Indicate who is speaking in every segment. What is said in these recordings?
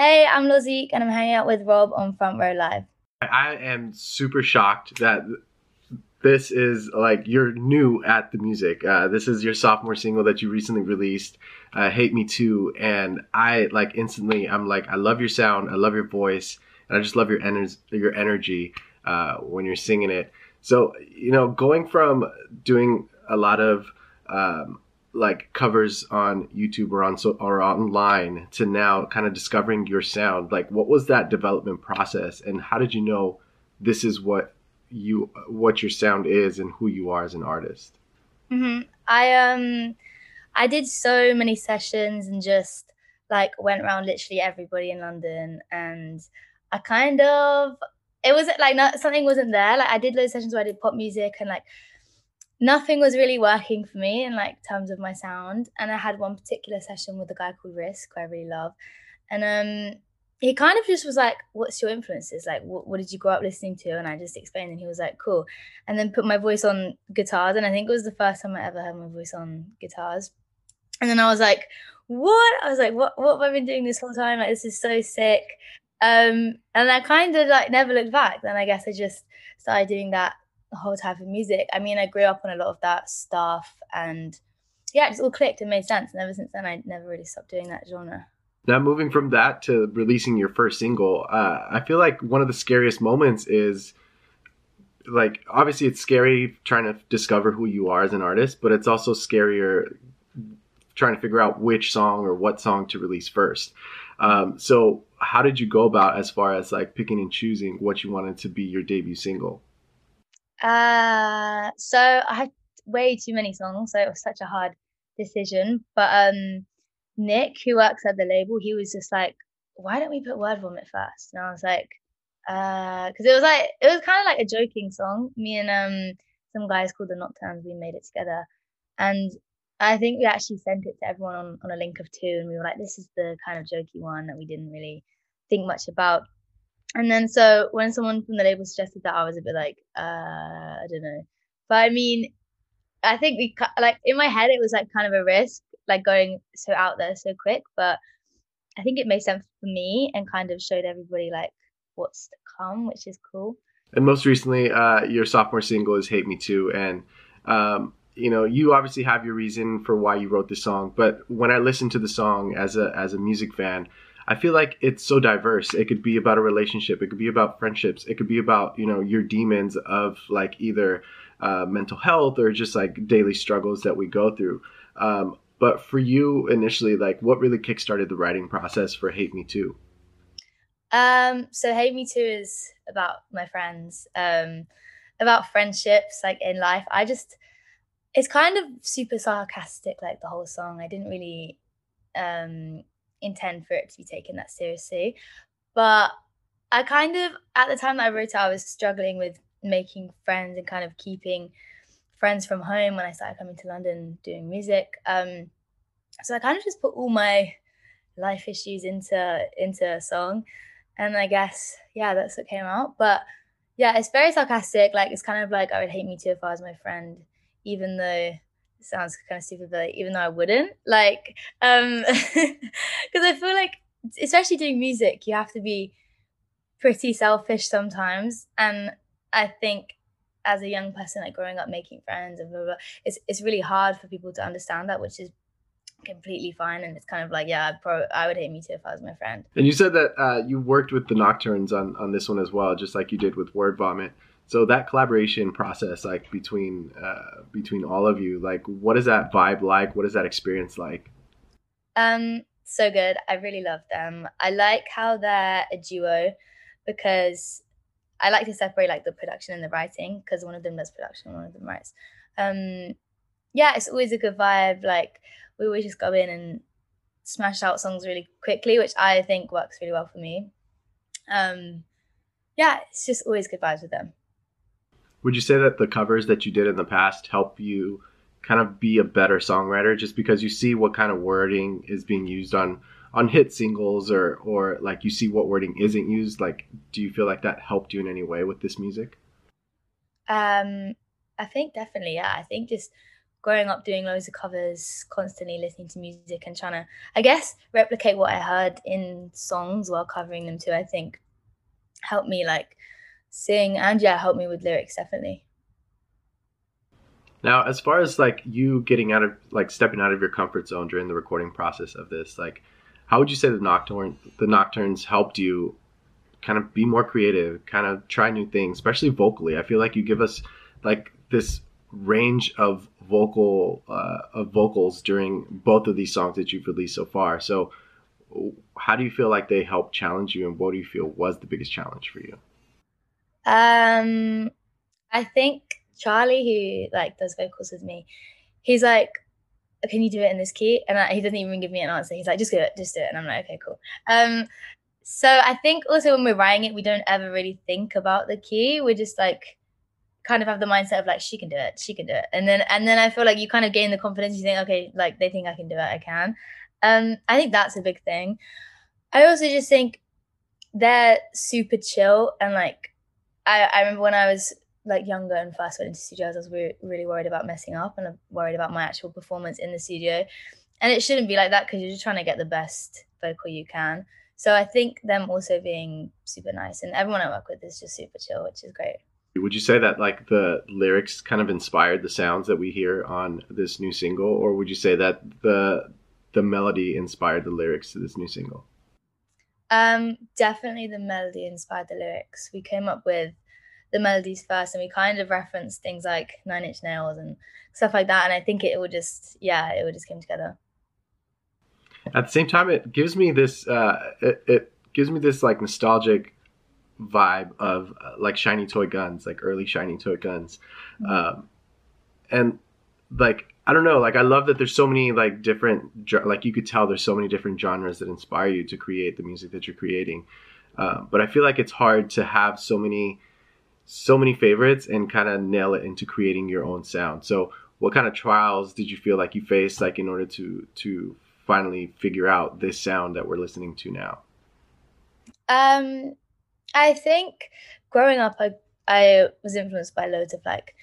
Speaker 1: Hey, I'm Lozeak and I'm hanging out with Rob on Front Row Live.
Speaker 2: I am super shocked that this is like you're new at the music. Uh, this is your sophomore single that you recently released, uh, "Hate Me Too," and I like instantly. I'm like, I love your sound, I love your voice, and I just love your energy. Your energy uh, when you're singing it. So you know, going from doing a lot of um, like covers on YouTube or on so or online to now kind of discovering your sound. Like, what was that development process, and how did you know this is what you what your sound is and who you are as an artist?
Speaker 1: Mm-hmm. I um I did so many sessions and just like went around literally everybody in London, and I kind of it wasn't like not something wasn't there. Like I did those sessions where I did pop music and like nothing was really working for me in like terms of my sound. And I had one particular session with a guy called Risk, who I really love. And um he kind of just was like, What's your influences? Like what, what did you grow up listening to? And I just explained and he was like, Cool. And then put my voice on guitars. And I think it was the first time I ever heard my voice on guitars. And then I was like, What? I was like, What what have I been doing this whole time? Like this is so sick. Um, and I kind of like never looked back. Then I guess I just started doing that whole type of music. I mean, I grew up on a lot of that stuff, and yeah, it just all clicked and made sense. And ever since then, I never really stopped doing that genre.
Speaker 2: Now, moving from that to releasing your first single, uh, I feel like one of the scariest moments is like obviously it's scary trying to discover who you are as an artist, but it's also scarier trying to figure out which song or what song to release first. Um, so, how did you go about as far as like picking and choosing what you wanted to be your debut single?
Speaker 1: Uh, so I had way too many songs, so it was such a hard decision. But um, Nick, who works at the label, he was just like, "Why don't we put Word Vomit first? And I was like, "Uh," because it was like it was kind of like a joking song. Me and um some guys called the Nocturnes, we made it together, and I think we actually sent it to everyone on, on a link of two, and we were like, "This is the kind of jokey one that we didn't really think much about." And then so when someone from the label suggested that, I was a bit like, uh, I don't know. But I mean, I think we like in my head it was like kind of a risk, like going so out there so quick. But I think it made sense for me and kind of showed everybody like what's to come, which is cool.
Speaker 2: And most recently, uh, your sophomore single is "Hate Me Too," and um, you know you obviously have your reason for why you wrote this song. But when I listen to the song as a as a music fan, I feel like it's so diverse. It could be about a relationship. It could be about friendships. It could be about you know your demons of like either uh, mental health or just like daily struggles that we go through. Um, but for you initially, like what really kickstarted the writing process for Hate Me Too?
Speaker 1: Um, so Hate Me Too is about my friends, um, about friendships, like in life. I just, it's kind of super sarcastic, like the whole song. I didn't really um intend for it to be taken that seriously. But I kind of, at the time that I wrote it, I was struggling with making friends and kind of keeping friends from home when I started coming to London doing music. Um, so I kind of just put all my life issues into into a song, and I guess yeah, that's what came out. But yeah, it's very sarcastic. Like it's kind of like I would hate me too if I was my friend, even though sounds kind of stupid, but like, even though I wouldn't, like, um, because I feel like, especially doing music, you have to be pretty selfish sometimes, and I think as a young person, like growing up making friends and blah, blah, blah, it's it's really hard for people to understand that, which is completely fine and it's kind of like yeah I'd pro- i would hate me too if i was my friend.
Speaker 2: And you said that uh, you worked with the nocturnes on on this one as well just like you did with word vomit so that collaboration process like between uh, between all of you like what is that vibe like? What is that experience like?
Speaker 1: Um so good. I really love them. I like how they're a duo because i like to separate like the production and the writing because one of them does production one of them writes. Um yeah it's always a good vibe. Like we always just go in and smash out songs really quickly which i think works really well for me. Um yeah it's just always good vibes with them
Speaker 2: would you say that the covers that you did in the past help you kind of be a better songwriter just because you see what kind of wording is being used on on hit singles or or like you see what wording isn't used? Like do you feel like that helped you in any way with this music?
Speaker 1: Um i think definitely yeah. I think just growing up doing loads of covers, constantly listening to music and trying to, I guess, replicate what I heard in songs while covering them too, I think helped me like sing and yeah, help me with lyrics definitely.
Speaker 2: Now, as far as like you getting out of like stepping out of your comfort zone during the recording process of this, like how would you say the nocturne the nocturnes helped you kind of be more creative, kind of try new things, especially vocally? I feel like you give us like this range of vocal uh, of vocals during both of these songs that you've released so far. So, how do you feel like they help challenge you, and what do you feel was the biggest challenge for you?
Speaker 1: Um, I think Charlie, who like does vocals with me, he's like, "Can you do it in this key?" And I, he doesn't even give me an answer. He's like, "Just do it, just do it." And I'm like, "Okay, cool." Um, so I think also when we're writing it, we don't ever really think about the key. We're just like kind of have the mindset of like she can do it she can do it and then and then i feel like you kind of gain the confidence you think okay like they think i can do it i can um i think that's a big thing i also just think they're super chill and like i i remember when i was like younger and first went into studios i was re- really worried about messing up and worried about my actual performance in the studio and it shouldn't be like that because you're just trying to get the best vocal you can so i think them also being super nice and everyone i work with is just super chill which is great
Speaker 2: would you say that like the lyrics kind of inspired the sounds that we hear on this new single, or would you say that the the melody inspired the lyrics to this new single?
Speaker 1: Um, definitely the melody inspired the lyrics. We came up with the melodies first, and we kind of referenced things like Nine Inch Nails and stuff like that. And I think it would just, yeah, it would just came together.
Speaker 2: At the same time, it gives me this, uh, it, it gives me this like nostalgic vibe of uh, like shiny toy guns, like early shiny toy guns, mm-hmm. um, and like I don't know, like I love that there's so many like different, like you could tell there's so many different genres that inspire you to create the music that you're creating. Uh, but I feel like it's hard to have so many, so many favorites and kind of nail it into creating your own sound. So, what kind of trials did you feel like you faced, like in order to to finally figure out this sound that we're listening to now?
Speaker 1: Um, I think growing up, I I was influenced by loads of like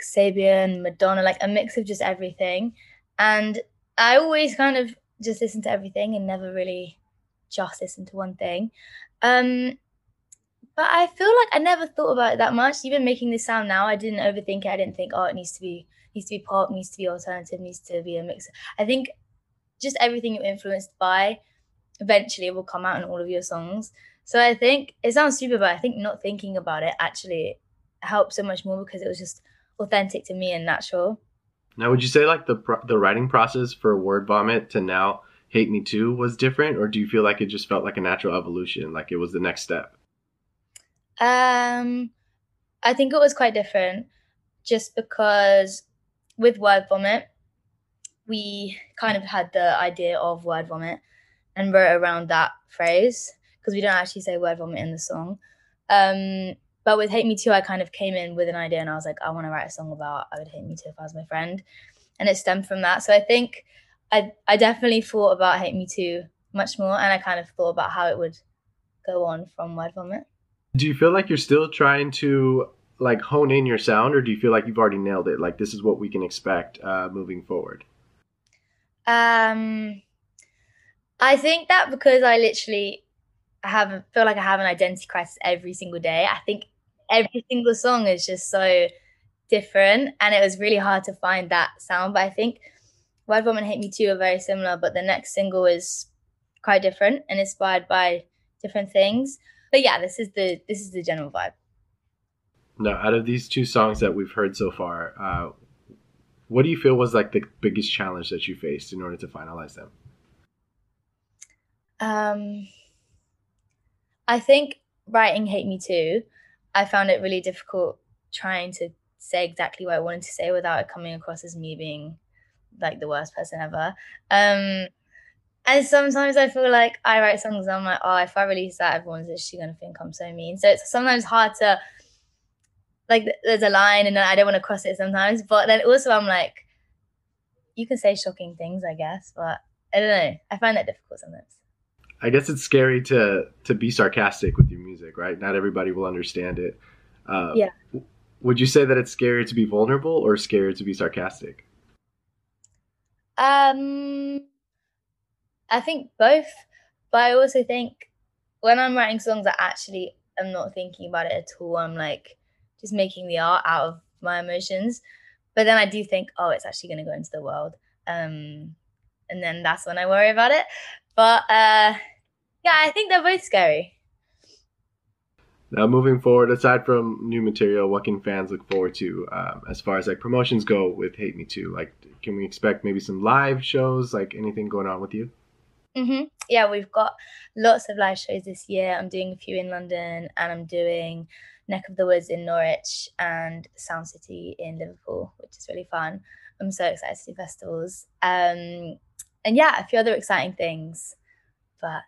Speaker 1: Sabian, Madonna, like a mix of just everything, and I always kind of just listen to everything and never really just listen to one thing. Um, but I feel like I never thought about it that much. Even making this sound now, I didn't overthink it. I didn't think, oh, it needs to be needs to be pop, needs to be alternative, needs to be a mix. I think just everything you're influenced by eventually will come out in all of your songs. So I think it sounds stupid, but I think not thinking about it actually helped so much more because it was just authentic to me and natural.
Speaker 2: Now, would you say like the the writing process for Word Vomit to now Hate Me Too was different, or do you feel like it just felt like a natural evolution, like it was the next step?
Speaker 1: Um, I think it was quite different, just because with Word Vomit, we kind of had the idea of Word Vomit and wrote around that phrase because we don't actually say word vomit in the song. Um, but with Hate Me Too, I kind of came in with an idea and I was like, I want to write a song about I would hate me too if I was my friend. And it stemmed from that. So I think I I definitely thought about Hate Me Too much more and I kind of thought about how it would go on from Word Vomit.
Speaker 2: Do you feel like you're still trying to like hone in your sound or do you feel like you've already nailed it? Like this is what we can expect uh, moving forward?
Speaker 1: Um I think that because I literally I have feel like I have an identity crisis every single day. I think every single song is just so different, and it was really hard to find that sound. But I think Word Vomit Hate Me Too are very similar, but the next single is quite different and inspired by different things. But yeah, this is the this is the general vibe.
Speaker 2: Now, out of these two songs that we've heard so far, uh, what do you feel was like the biggest challenge that you faced in order to finalize them?
Speaker 1: Um I think writing Hate Me Too, I found it really difficult trying to say exactly what I wanted to say without it coming across as me being like the worst person ever. Um, and sometimes I feel like I write songs and I'm like, oh, if I release that, everyone's actually gonna think I'm so mean. So it's sometimes hard to like there's a line and then I don't want to cross it sometimes. But then also I'm like, you can say shocking things, I guess, but I don't know. I find that difficult sometimes.
Speaker 2: I guess it's scary to to be sarcastic with your music, right? Not everybody will understand it.
Speaker 1: Uh, yeah.
Speaker 2: Would you say that it's scary to be vulnerable or scarier to be sarcastic?
Speaker 1: Um, I think both, but I also think when I'm writing songs, I actually am not thinking about it at all. I'm like just making the art out of my emotions. But then I do think, oh, it's actually going to go into the world. Um, and then that's when I worry about it. But uh, yeah, I think they're both scary.
Speaker 2: Now, moving forward, aside from new material, what can fans look forward to um, as far as like promotions go with Hate Me Too? Like, can we expect maybe some live shows? Like, anything going on with you?
Speaker 1: Mm-hmm. Yeah, we've got lots of live shows this year. I'm doing a few in London, and I'm doing Neck of the Woods in Norwich and Sound City in Liverpool, which is really fun. I'm so excited to do festivals. Um, and yeah, a few other exciting things. But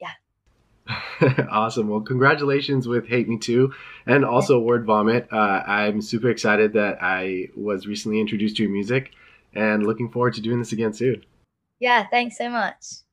Speaker 1: yeah.
Speaker 2: awesome. Well, congratulations with Hate Me Too and also Word Vomit. Uh, I'm super excited that I was recently introduced to your music and looking forward to doing this again soon.
Speaker 1: Yeah, thanks so much.